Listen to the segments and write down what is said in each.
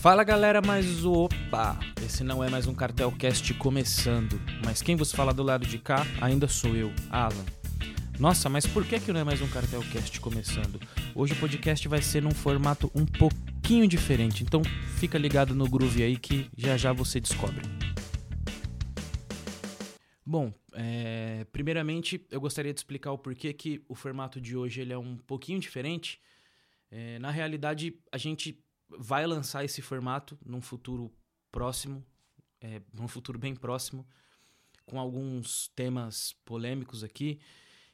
Fala galera, mas opa! Esse não é mais um Cartelcast começando, mas quem vos fala do lado de cá ainda sou eu, Alan. Nossa, mas por que, que não é mais um Cartelcast começando? Hoje o podcast vai ser num formato um pouquinho diferente, então fica ligado no groove aí que já já você descobre. Bom, é, primeiramente eu gostaria de explicar o porquê que o formato de hoje ele é um pouquinho diferente. É, na realidade, a gente vai lançar esse formato num futuro próximo, é, num futuro bem próximo, com alguns temas polêmicos aqui.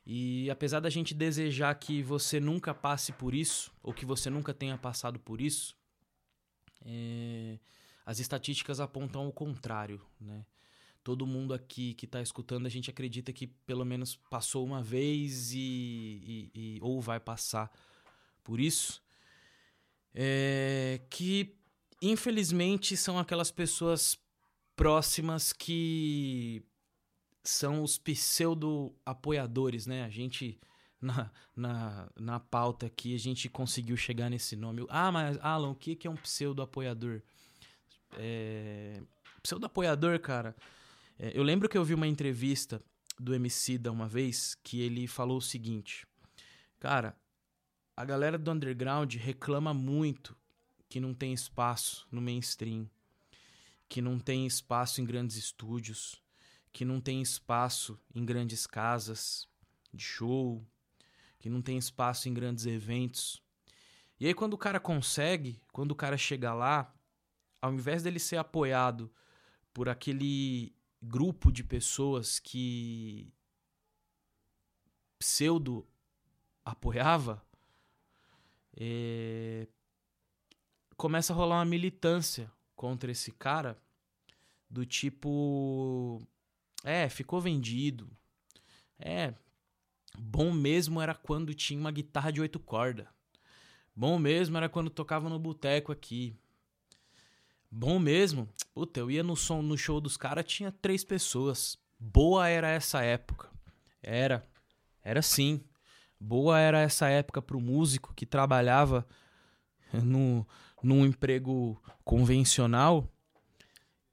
E apesar da gente desejar que você nunca passe por isso, ou que você nunca tenha passado por isso, é, as estatísticas apontam o contrário, né? Todo mundo aqui que está escutando, a gente acredita que pelo menos passou uma vez e, e, e ou vai passar por isso é, que infelizmente são aquelas pessoas próximas que são os pseudo-apoiadores, né? A gente, na, na, na pauta aqui, a gente conseguiu chegar nesse nome. Ah, mas Alan, o que é um pseudo-apoiador? É, pseudo-apoiador, cara, é, eu lembro que eu vi uma entrevista do MC da uma vez que ele falou o seguinte, cara, a galera do underground reclama muito que não tem espaço no mainstream, que não tem espaço em grandes estúdios, que não tem espaço em grandes casas de show, que não tem espaço em grandes eventos. E aí quando o cara consegue, quando o cara chega lá, ao invés dele ser apoiado por aquele grupo de pessoas que pseudo apoiava, é, começa a rolar uma militância contra esse cara do tipo é ficou vendido. É bom mesmo era quando tinha uma guitarra de oito cordas bom mesmo era quando tocava no boteco aqui. Bom mesmo? Puta eu ia no som no show dos caras tinha três pessoas. Boa era essa época. Era. Era sim Boa era essa época para o músico que trabalhava no, num emprego convencional,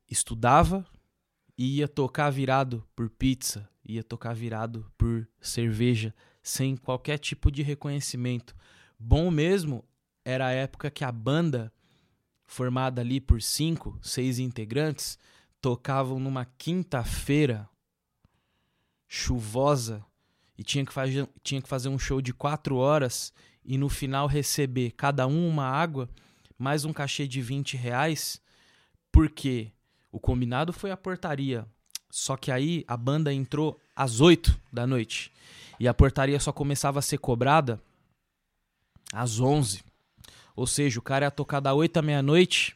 estudava e ia tocar virado por pizza, ia tocar virado por cerveja, sem qualquer tipo de reconhecimento. Bom mesmo era a época que a banda, formada ali por cinco, seis integrantes, tocavam numa quinta-feira chuvosa e tinha que, fazer, tinha que fazer um show de quatro horas e no final receber cada um uma água, mais um cachê de 20 reais, porque o combinado foi a portaria. Só que aí a banda entrou às 8 da noite e a portaria só começava a ser cobrada às 11. Ou seja, o cara ia tocar da 8 à meia-noite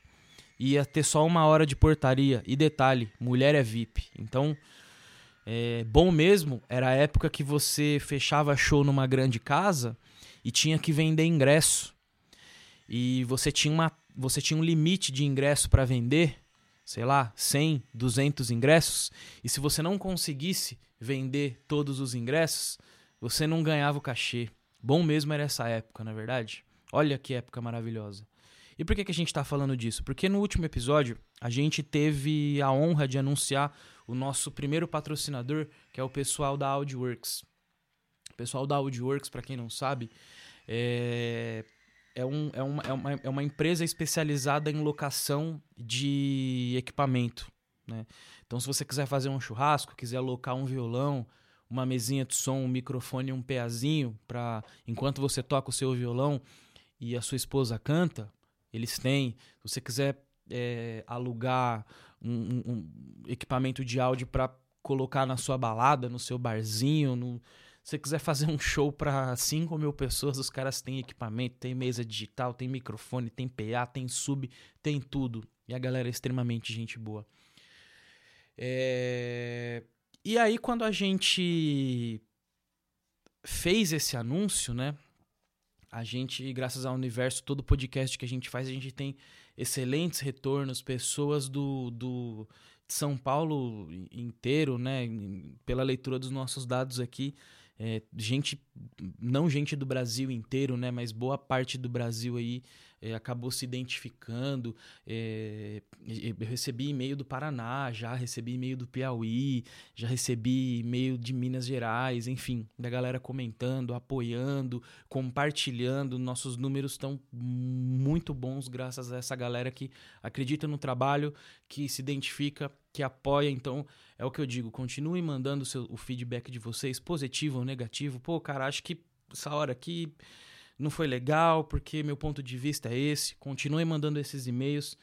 ia ter só uma hora de portaria. E detalhe, mulher é VIP. Então é, bom mesmo era a época que você fechava show numa grande casa e tinha que vender ingresso. E você tinha, uma, você tinha um limite de ingresso para vender, sei lá, 100, 200 ingressos. E se você não conseguisse vender todos os ingressos, você não ganhava o cachê. Bom mesmo era essa época, na é verdade? Olha que época maravilhosa. E por que, que a gente está falando disso? Porque no último episódio a gente teve a honra de anunciar o nosso primeiro patrocinador, que é o pessoal da Audioworks. O pessoal da Audioworks, para quem não sabe, é, é, um, é, uma, é, uma, é uma empresa especializada em locação de equipamento. Né? Então, se você quiser fazer um churrasco, quiser alocar um violão, uma mesinha de som, um microfone e um peazinho, para enquanto você toca o seu violão e a sua esposa canta, eles têm. Se você quiser é, alugar um, um, equipamento de áudio para colocar na sua balada, no seu barzinho, no... se você quiser fazer um show para 5 mil pessoas, os caras têm equipamento, tem mesa digital, tem microfone, tem PA, tem sub, tem tudo. E a galera é extremamente gente boa. É... E aí, quando a gente fez esse anúncio, né? A gente, graças ao universo, todo podcast que a gente faz, a gente tem excelentes retornos, pessoas do, do São Paulo inteiro, né? Pela leitura dos nossos dados aqui, é, gente, não gente do Brasil inteiro, né? Mas boa parte do Brasil aí é, acabou se identificando. É, eu recebi e-mail do Paraná, já recebi e-mail do Piauí, já recebi e-mail de Minas Gerais, enfim, da galera comentando, apoiando, compartilhando. Nossos números estão muito bons graças a essa galera que acredita no trabalho, que se identifica, que apoia. Então, é o que eu digo, continue mandando o, seu, o feedback de vocês, positivo ou negativo. Pô, cara, acho que essa hora aqui não foi legal, porque meu ponto de vista é esse. Continue mandando esses e-mails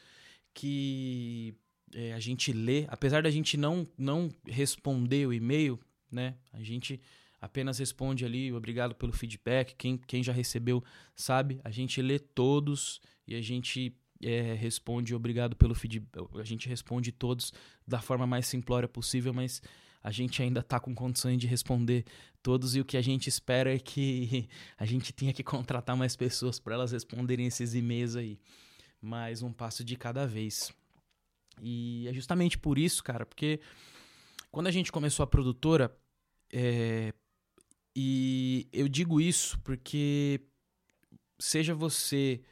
que é, a gente lê. Apesar da gente não, não responder o e-mail, né? A gente apenas responde ali, obrigado pelo feedback. Quem, quem já recebeu sabe, a gente lê todos e a gente é, responde obrigado pelo feedback. A gente responde todos da forma mais simplória possível, mas a gente ainda está com condições de responder todos e o que a gente espera é que a gente tenha que contratar mais pessoas para elas responderem esses e-mails aí. Mais um passo de cada vez. E é justamente por isso, cara, porque quando a gente começou a produtora, é, e eu digo isso porque seja você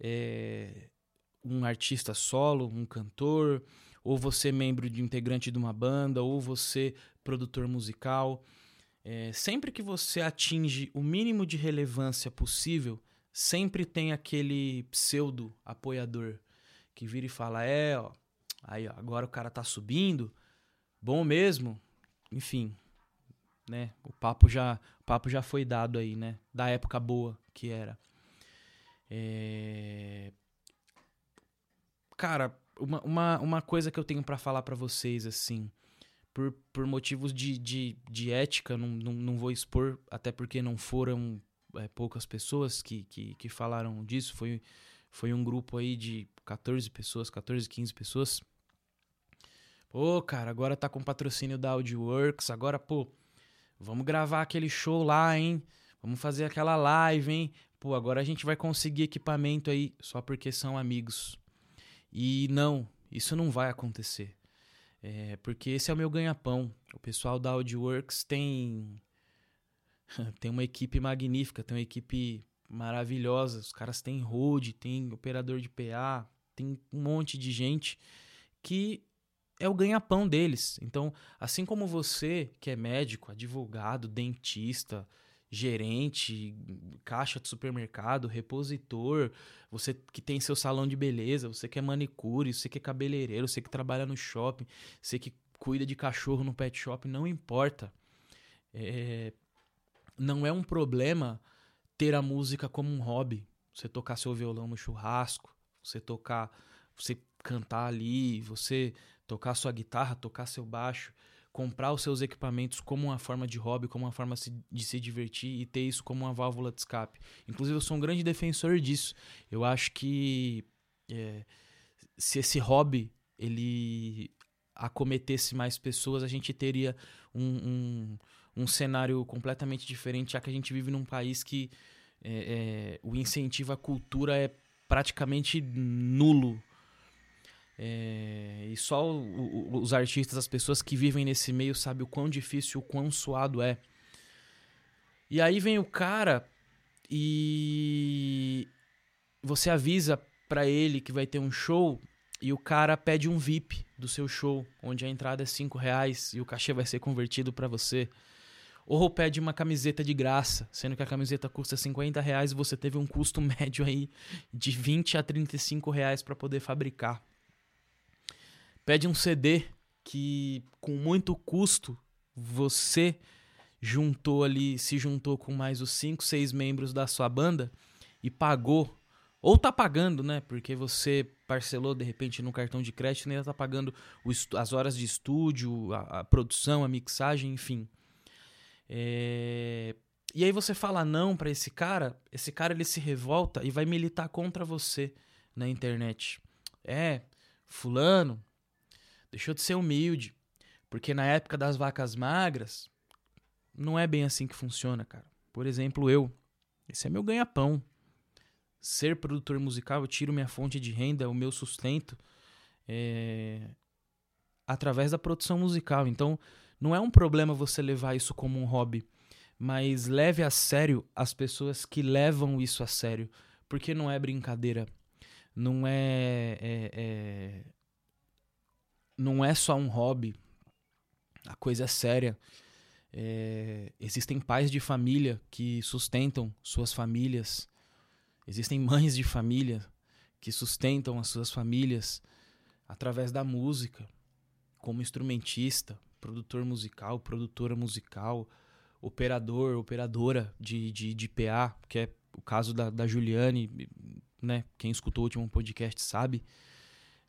é, um artista solo, um cantor, ou você membro de integrante de uma banda, ou você produtor musical. É, sempre que você atinge o mínimo de relevância possível, sempre tem aquele pseudo apoiador que vira e fala: É, ó, aí ó, agora o cara tá subindo, bom mesmo. Enfim, né? O papo já, o papo já foi dado aí, né? Da época boa que era. É... Cara, uma, uma, uma coisa que eu tenho para falar para vocês, assim, por, por motivos de, de, de ética, não, não, não vou expor, até porque não foram é, poucas pessoas que, que, que falaram disso, foi, foi um grupo aí de 14 pessoas, 14, 15 pessoas. Pô, cara, agora tá com patrocínio da Audioworks, agora, pô, vamos gravar aquele show lá, hein? Vamos fazer aquela live, hein? Pô, agora a gente vai conseguir equipamento aí só porque são amigos. E não, isso não vai acontecer. É, porque esse é o meu ganha-pão. O pessoal da Audioworks tem tem uma equipe magnífica, tem uma equipe maravilhosa. Os caras têm road, tem operador de PA, tem um monte de gente que é o ganha-pão deles. Então, assim como você, que é médico, advogado, dentista, gerente, caixa de supermercado, repositor, você que tem seu salão de beleza, você que é manicure, você que é cabeleireiro, você que trabalha no shopping, você que cuida de cachorro no pet shop, não importa. É, não é um problema ter a música como um hobby. Você tocar seu violão no churrasco, você tocar, você cantar ali, você tocar sua guitarra, tocar seu baixo comprar os seus equipamentos como uma forma de hobby, como uma forma de se divertir e ter isso como uma válvula de escape. Inclusive, eu sou um grande defensor disso. Eu acho que é, se esse hobby ele acometesse mais pessoas, a gente teria um, um, um cenário completamente diferente, já que a gente vive num país que é, é, o incentivo à cultura é praticamente nulo é, e só o, o, os artistas, as pessoas que vivem nesse meio, sabem o quão difícil, o quão suado é. E aí vem o cara e você avisa para ele que vai ter um show e o cara pede um VIP do seu show, onde a entrada é 5 reais e o cachê vai ser convertido para você. Ou pede uma camiseta de graça, sendo que a camiseta custa 50 reais e você teve um custo médio aí de 20 a 35 reais para poder fabricar pede um CD que com muito custo você juntou ali, se juntou com mais os 5, 6 membros da sua banda e pagou ou tá pagando, né? Porque você parcelou de repente no cartão de crédito ainda tá pagando as horas de estúdio, a, a produção, a mixagem, enfim. É... E aí você fala não para esse cara, esse cara ele se revolta e vai militar contra você na internet. É, fulano, deixou de ser humilde. Porque na época das vacas magras, não é bem assim que funciona, cara. Por exemplo, eu. Esse é meu ganha-pão. Ser produtor musical, eu tiro minha fonte de renda, o meu sustento é... através da produção musical. Então, não é um problema você levar isso como um hobby, mas leve a sério as pessoas que levam isso a sério. porque não é brincadeira. Não é, é, é não é só um hobby. A coisa é séria. É, existem pais de família que sustentam suas famílias. Existem mães de família que sustentam as suas famílias através da música, como instrumentista, produtor musical, produtora musical, operador, operadora de, de, de PA, que é o caso da, da Juliane, né? Quem escutou o último podcast sabe.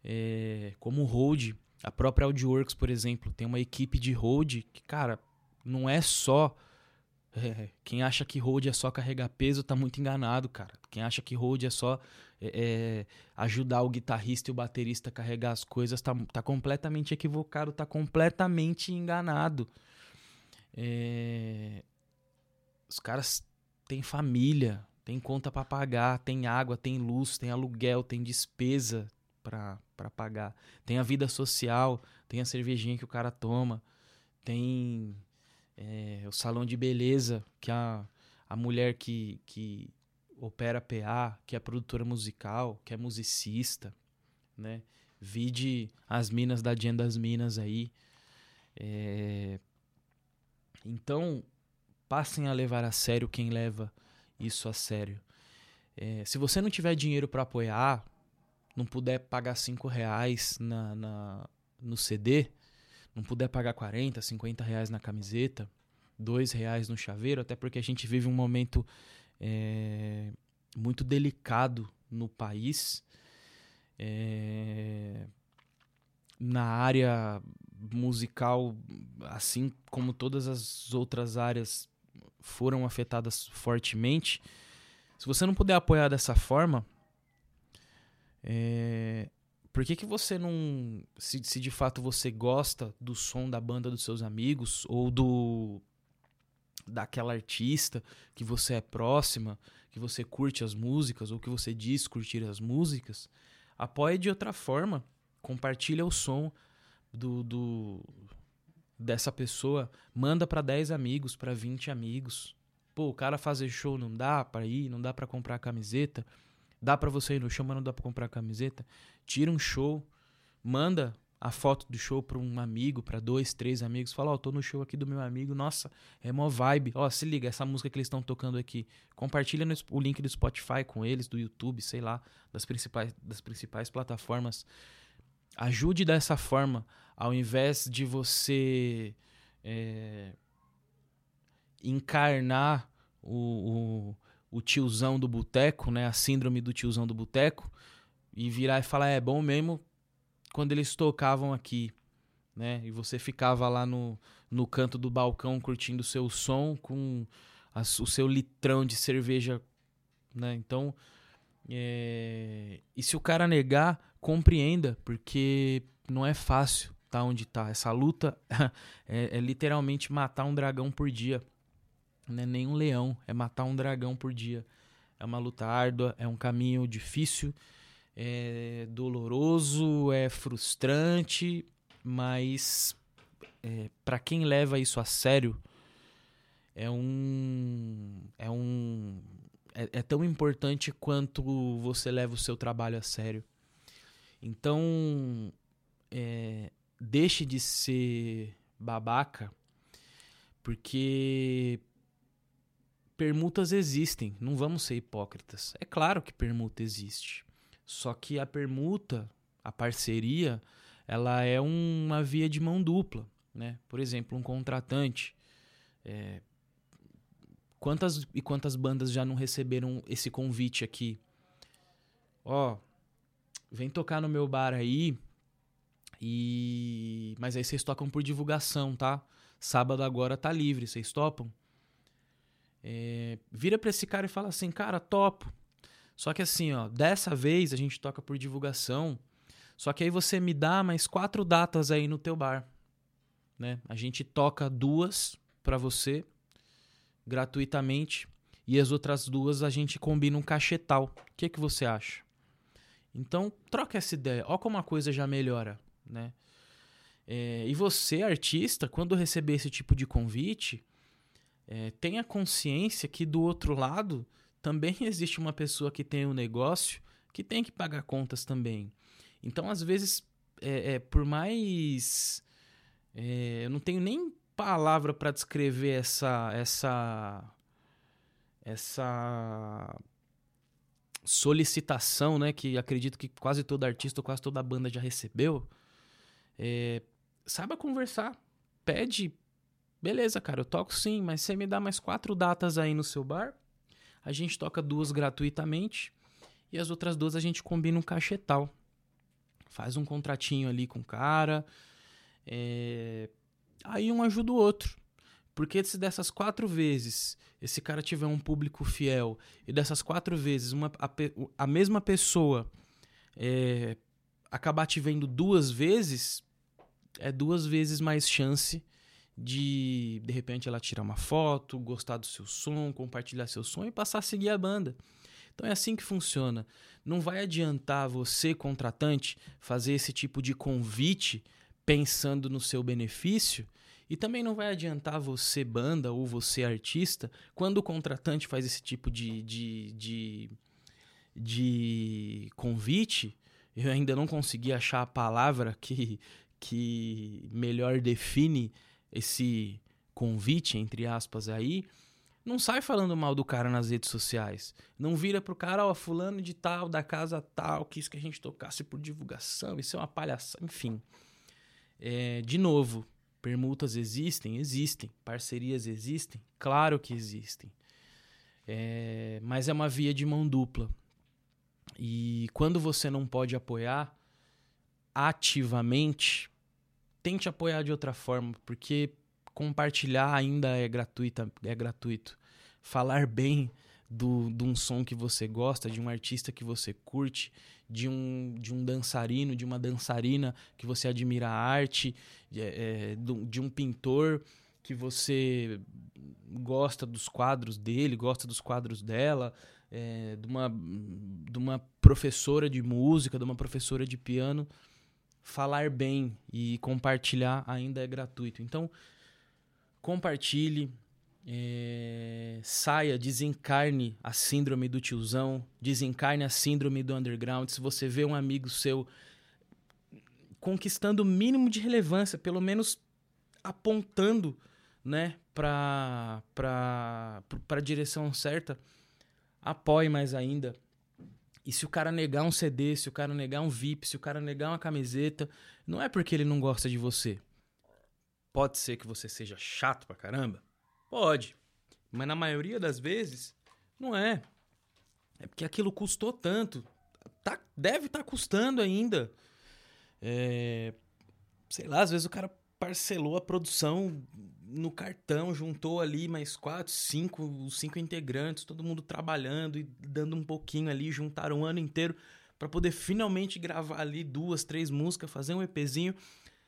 É, como hold, a própria Audioworks, por exemplo, tem uma equipe de hold que, cara, não é só. É, quem acha que hold é só carregar peso tá muito enganado, cara. Quem acha que hold é só é, é, ajudar o guitarrista e o baterista a carregar as coisas tá, tá completamente equivocado, tá completamente enganado. É, os caras têm família, tem conta para pagar, tem água, tem luz, tem aluguel, tem despesa para pagar. Tem a vida social, tem a cervejinha que o cara toma, tem é, o salão de beleza que a, a mulher que, que opera PA, que é produtora musical, que é musicista, né? Vide as minas da Dia das Minas aí. É... Então, passem a levar a sério quem leva isso a sério. É, se você não tiver dinheiro para apoiar, não puder pagar 5 reais na, na, no CD, não puder pagar 40, 50 reais na camiseta, 2 reais no chaveiro, até porque a gente vive um momento é, muito delicado no país. É, na área musical, assim como todas as outras áreas foram afetadas fortemente, se você não puder apoiar dessa forma, é, por que, que você não. Se, se de fato você gosta do som da banda dos seus amigos ou do daquela artista que você é próxima, que você curte as músicas ou que você diz curtir as músicas, apoie de outra forma. Compartilha o som do, do dessa pessoa, manda para 10 amigos, para 20 amigos. Pô, o cara fazer show não dá para ir, não dá para comprar camiseta. Dá para você ir no show, mas não dá para comprar camiseta. Tira um show, manda a foto do show para um amigo, para dois, três amigos, fala, ó, oh, tô no show aqui do meu amigo, nossa, é mó vibe. Ó, se liga, essa música que eles estão tocando aqui. Compartilha no, o link do Spotify com eles, do YouTube, sei lá, das principais, das principais plataformas. Ajude dessa forma, ao invés de você é, encarnar o, o, o tiozão do boteco, né, a síndrome do tiozão do boteco, e virar e falar, é bom mesmo, quando eles tocavam aqui, né? E você ficava lá no, no canto do balcão curtindo o seu som com a, o seu litrão de cerveja, né? Então, é... e se o cara negar, compreenda, porque não é fácil tá onde tá. Essa luta é, é literalmente matar um dragão por dia. Não é nem um leão, é matar um dragão por dia. É uma luta árdua, é um caminho difícil é doloroso, é frustrante, mas é, para quem leva isso a sério, é um. É um. É, é, tão importante quanto você leva o seu trabalho a sério. Então, é, deixe de ser babaca, porque permutas existem, não vamos ser hipócritas. É claro que permuta existe. Só que a permuta, a parceria, ela é uma via de mão dupla. Né? Por exemplo, um contratante. É, quantas e quantas bandas já não receberam esse convite aqui? Ó, vem tocar no meu bar aí. E mas aí vocês tocam por divulgação, tá? Sábado agora tá livre, vocês topam? É, vira pra esse cara e fala assim, cara, topo. Só que assim, ó, dessa vez a gente toca por divulgação. Só que aí você me dá mais quatro datas aí no teu bar, né? A gente toca duas para você gratuitamente e as outras duas a gente combina um cachetal. O que que você acha? Então, troca essa ideia. Ó como a coisa já melhora, né? É, e você, artista, quando receber esse tipo de convite, é, tenha consciência que do outro lado também existe uma pessoa que tem um negócio que tem que pagar contas também. Então, às vezes, é, é por mais. É, eu não tenho nem palavra para descrever essa. essa essa solicitação, né, que acredito que quase todo artista, quase toda banda já recebeu, é, saiba conversar, pede, beleza, cara, eu toco sim, mas você me dá mais quatro datas aí no seu bar, a gente toca duas gratuitamente e as outras duas a gente combina um cachetal, faz um contratinho ali com o cara, é, aí um ajuda o outro. Porque se dessas quatro vezes esse cara tiver um público fiel e dessas quatro vezes uma, a, a mesma pessoa é, acabar te vendo duas vezes, é duas vezes mais chance de de repente ela tirar uma foto, gostar do seu som, compartilhar seu som e passar a seguir a banda. Então é assim que funciona. Não vai adiantar você, contratante, fazer esse tipo de convite pensando no seu benefício e também não vai adiantar você, banda ou você, artista, quando o contratante faz esse tipo de, de, de, de convite. Eu ainda não consegui achar a palavra que, que melhor define esse convite, entre aspas, aí. Não sai falando mal do cara nas redes sociais. Não vira pro cara, ó, fulano de tal, da casa tal, quis que a gente tocasse por divulgação, isso é uma palhaçada, enfim. É, de novo, Permutas existem? Existem. Parcerias existem? Claro que existem. É, mas é uma via de mão dupla. E quando você não pode apoiar ativamente, tente apoiar de outra forma, porque compartilhar ainda é gratuita, é gratuito. Falar bem do, de um som que você gosta, de um artista que você curte, de um, de um dançarino, de uma dançarina que você admira a arte, é, de um pintor que você gosta dos quadros dele, gosta dos quadros dela, é, de, uma, de uma professora de música, de uma professora de piano. Falar bem e compartilhar ainda é gratuito. Então, compartilhe, é, saia, desencarne a síndrome do tiozão, desencarne a síndrome do underground. Se você vê um amigo seu conquistando o mínimo de relevância, pelo menos apontando, né, para para direção certa, apoie mais ainda. E se o cara negar um CD, se o cara negar um VIP, se o cara negar uma camiseta, não é porque ele não gosta de você. Pode ser que você seja chato pra caramba, Pode. Mas na maioria das vezes, não é. É porque aquilo custou tanto. Tá, deve estar tá custando ainda. É, sei lá, às vezes o cara parcelou a produção no cartão, juntou ali mais quatro, cinco, cinco integrantes, todo mundo trabalhando e dando um pouquinho ali, juntaram um ano inteiro para poder finalmente gravar ali duas, três músicas, fazer um EPzinho.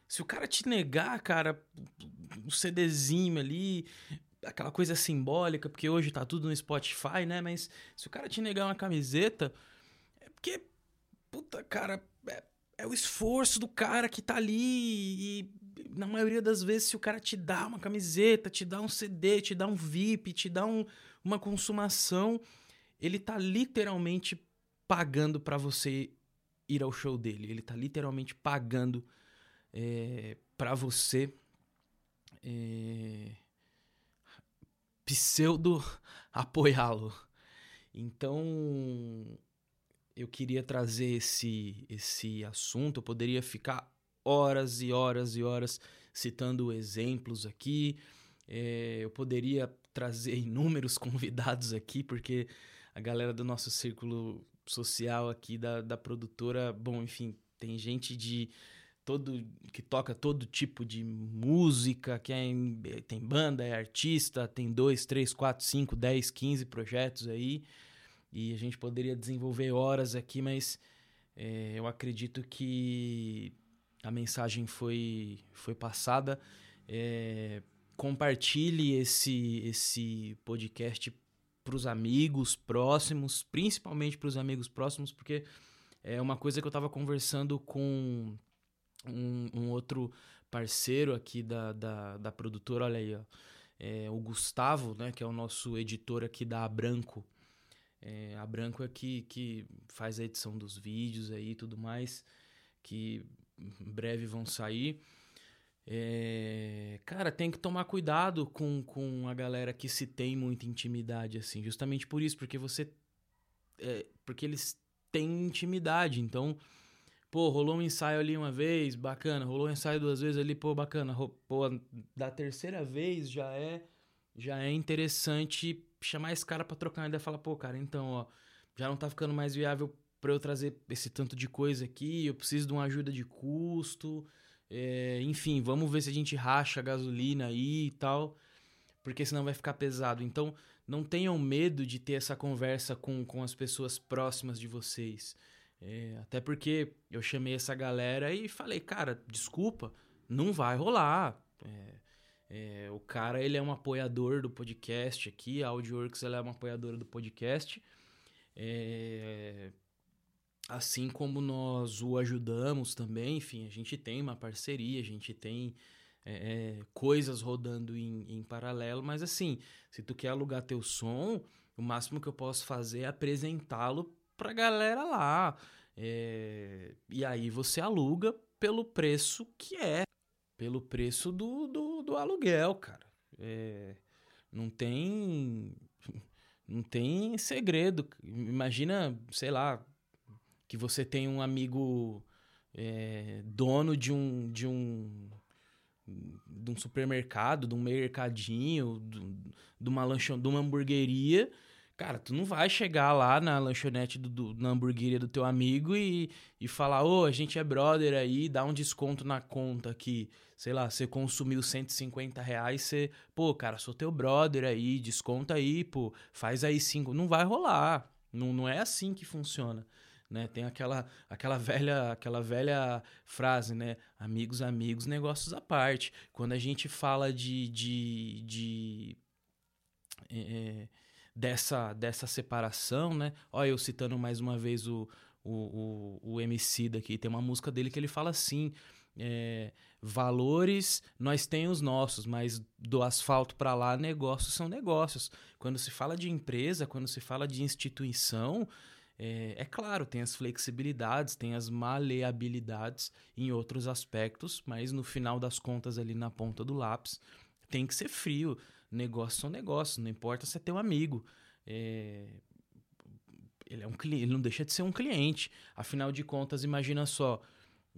Se o cara te negar, cara, um CDzinho ali, aquela coisa simbólica, porque hoje tá tudo no Spotify, né? Mas se o cara te negar uma camiseta, é porque, puta, cara, é, é o esforço do cara que tá ali e na maioria das vezes, se o cara te dá uma camiseta, te dá um CD, te dá um VIP, te dá um, uma consumação, ele tá literalmente pagando para você ir ao show dele. Ele tá literalmente pagando é, para você é, pseudo apoiá-lo. Então, eu queria trazer esse esse assunto, eu poderia ficar horas e horas e horas citando exemplos aqui. É, eu poderia trazer inúmeros convidados aqui, porque a galera do nosso círculo social aqui da, da produtora, bom, enfim, tem gente de todo que toca todo tipo de música, que é, tem banda, é artista, tem dois, três, quatro, cinco, dez, quinze projetos aí. E a gente poderia desenvolver horas aqui, mas é, eu acredito que a mensagem foi, foi passada. É, compartilhe esse, esse podcast para os amigos próximos, principalmente para os amigos próximos, porque é uma coisa que eu estava conversando com um, um outro parceiro aqui da, da, da, produtora, olha aí, ó, é, o Gustavo, né, que é o nosso editor aqui da Branco. É, a Branco é que, que faz a edição dos vídeos aí e tudo mais, que breve vão sair. É, cara, tem que tomar cuidado com, com a galera que se tem muita intimidade, assim. Justamente por isso, porque você. É, porque eles têm intimidade. Então, pô, rolou um ensaio ali uma vez, bacana. Rolou um ensaio duas vezes ali, pô, bacana. Pô, da terceira vez já é já é interessante chamar esse cara para trocar uma ideia e falar, pô, cara, então, ó, já não tá ficando mais viável para eu trazer esse tanto de coisa aqui, eu preciso de uma ajuda de custo, é, enfim, vamos ver se a gente racha a gasolina aí e tal, porque senão vai ficar pesado. Então, não tenham medo de ter essa conversa com, com as pessoas próximas de vocês. É, até porque eu chamei essa galera e falei, cara, desculpa, não vai rolar. É, o cara, ele é um apoiador do podcast aqui, a AudioWorks ela é uma apoiadora do podcast. É, assim como nós o ajudamos também, enfim, a gente tem uma parceria, a gente tem é, é, coisas rodando em, em paralelo, mas assim, se tu quer alugar teu som, o máximo que eu posso fazer é apresentá-lo pra galera lá. É, e aí você aluga pelo preço que é pelo preço do, do, do aluguel, cara. É, não tem. Não tem segredo. Imagina, sei lá, que você tem um amigo é, dono de um, de um de um supermercado, de um mercadinho, de, de uma lanchon, de uma hamburgueria Cara, tu não vai chegar lá na lanchonete do, do na hamburgueria do teu amigo e, e falar, ô, oh, a gente é brother aí, dá um desconto na conta aqui. Sei lá, você consumiu 150 reais, você, pô, cara, sou teu brother aí, desconta aí, pô, faz aí cinco. Não vai rolar. Não, não é assim que funciona. Né? Tem aquela, aquela velha aquela velha frase, né? Amigos, amigos, negócios à parte. Quando a gente fala de, de, de é, dessa, dessa separação, né? Olha, eu citando mais uma vez o, o, o, o MC daqui, tem uma música dele que ele fala assim: é, valores nós tem os nossos, mas do asfalto para lá, negócios são negócios. Quando se fala de empresa, quando se fala de instituição, é, é, claro, tem as flexibilidades, tem as maleabilidades em outros aspectos, mas no final das contas, ali na ponta do lápis, tem que ser frio. Negócios são negócios, não importa se é teu amigo. É... Ele, é um ele não deixa de ser um cliente. Afinal de contas, imagina só.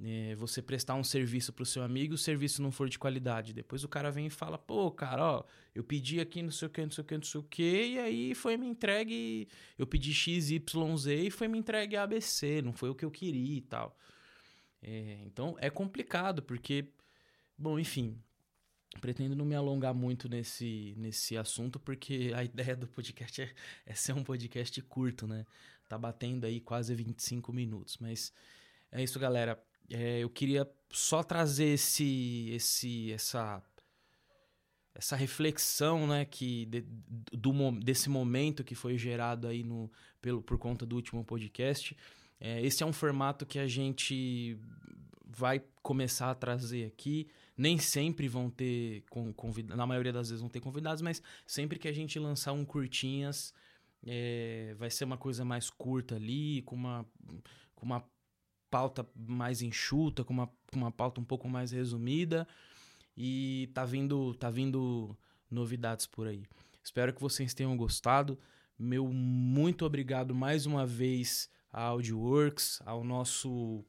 É, você prestar um serviço para o seu amigo o serviço não for de qualidade. Depois o cara vem e fala, pô, cara, ó, eu pedi aqui não sei o que, não sei o que, não sei o que, e aí foi me entregue. Eu pedi XYZ e foi me entregue ABC, não foi o que eu queria e tal. É, então é complicado, porque, bom, enfim, Pretendo não me alongar muito nesse, nesse assunto, porque a ideia do podcast é, é ser um podcast curto, né? Tá batendo aí quase 25 minutos. Mas é isso, galera. É, eu queria só trazer esse, esse, essa, essa reflexão, né, que de, do, desse momento que foi gerado aí no, pelo, por conta do último podcast. É, esse é um formato que a gente vai começar a trazer aqui. Nem sempre vão ter convidados, na maioria das vezes vão ter convidados, mas sempre que a gente lançar um curtinhas, é, vai ser uma coisa mais curta ali, com uma, com uma pauta mais enxuta, com uma, com uma pauta um pouco mais resumida. E tá vindo, tá vindo novidades por aí. Espero que vocês tenham gostado. Meu muito obrigado mais uma vez à AudioWorks, ao nosso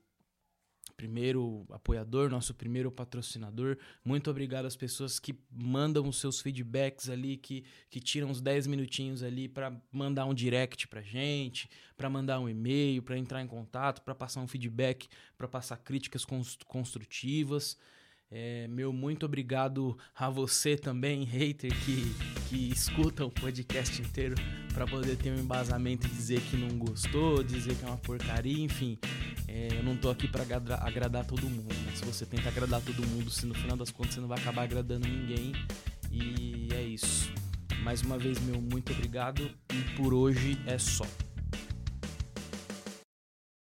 primeiro apoiador, nosso primeiro patrocinador. Muito obrigado às pessoas que mandam os seus feedbacks ali, que, que tiram uns 10 minutinhos ali para mandar um direct pra gente, para mandar um e-mail, para entrar em contato, para passar um feedback, para passar críticas construtivas. É, meu muito obrigado a você também, hater, que, que escuta o podcast inteiro para poder ter um embasamento e dizer que não gostou, dizer que é uma porcaria, enfim. É, eu não tô aqui para agradar, agradar todo mundo, mas né? se você tenta agradar todo mundo, se no final das contas você não vai acabar agradando ninguém. E é isso. Mais uma vez, meu muito obrigado e por hoje é só.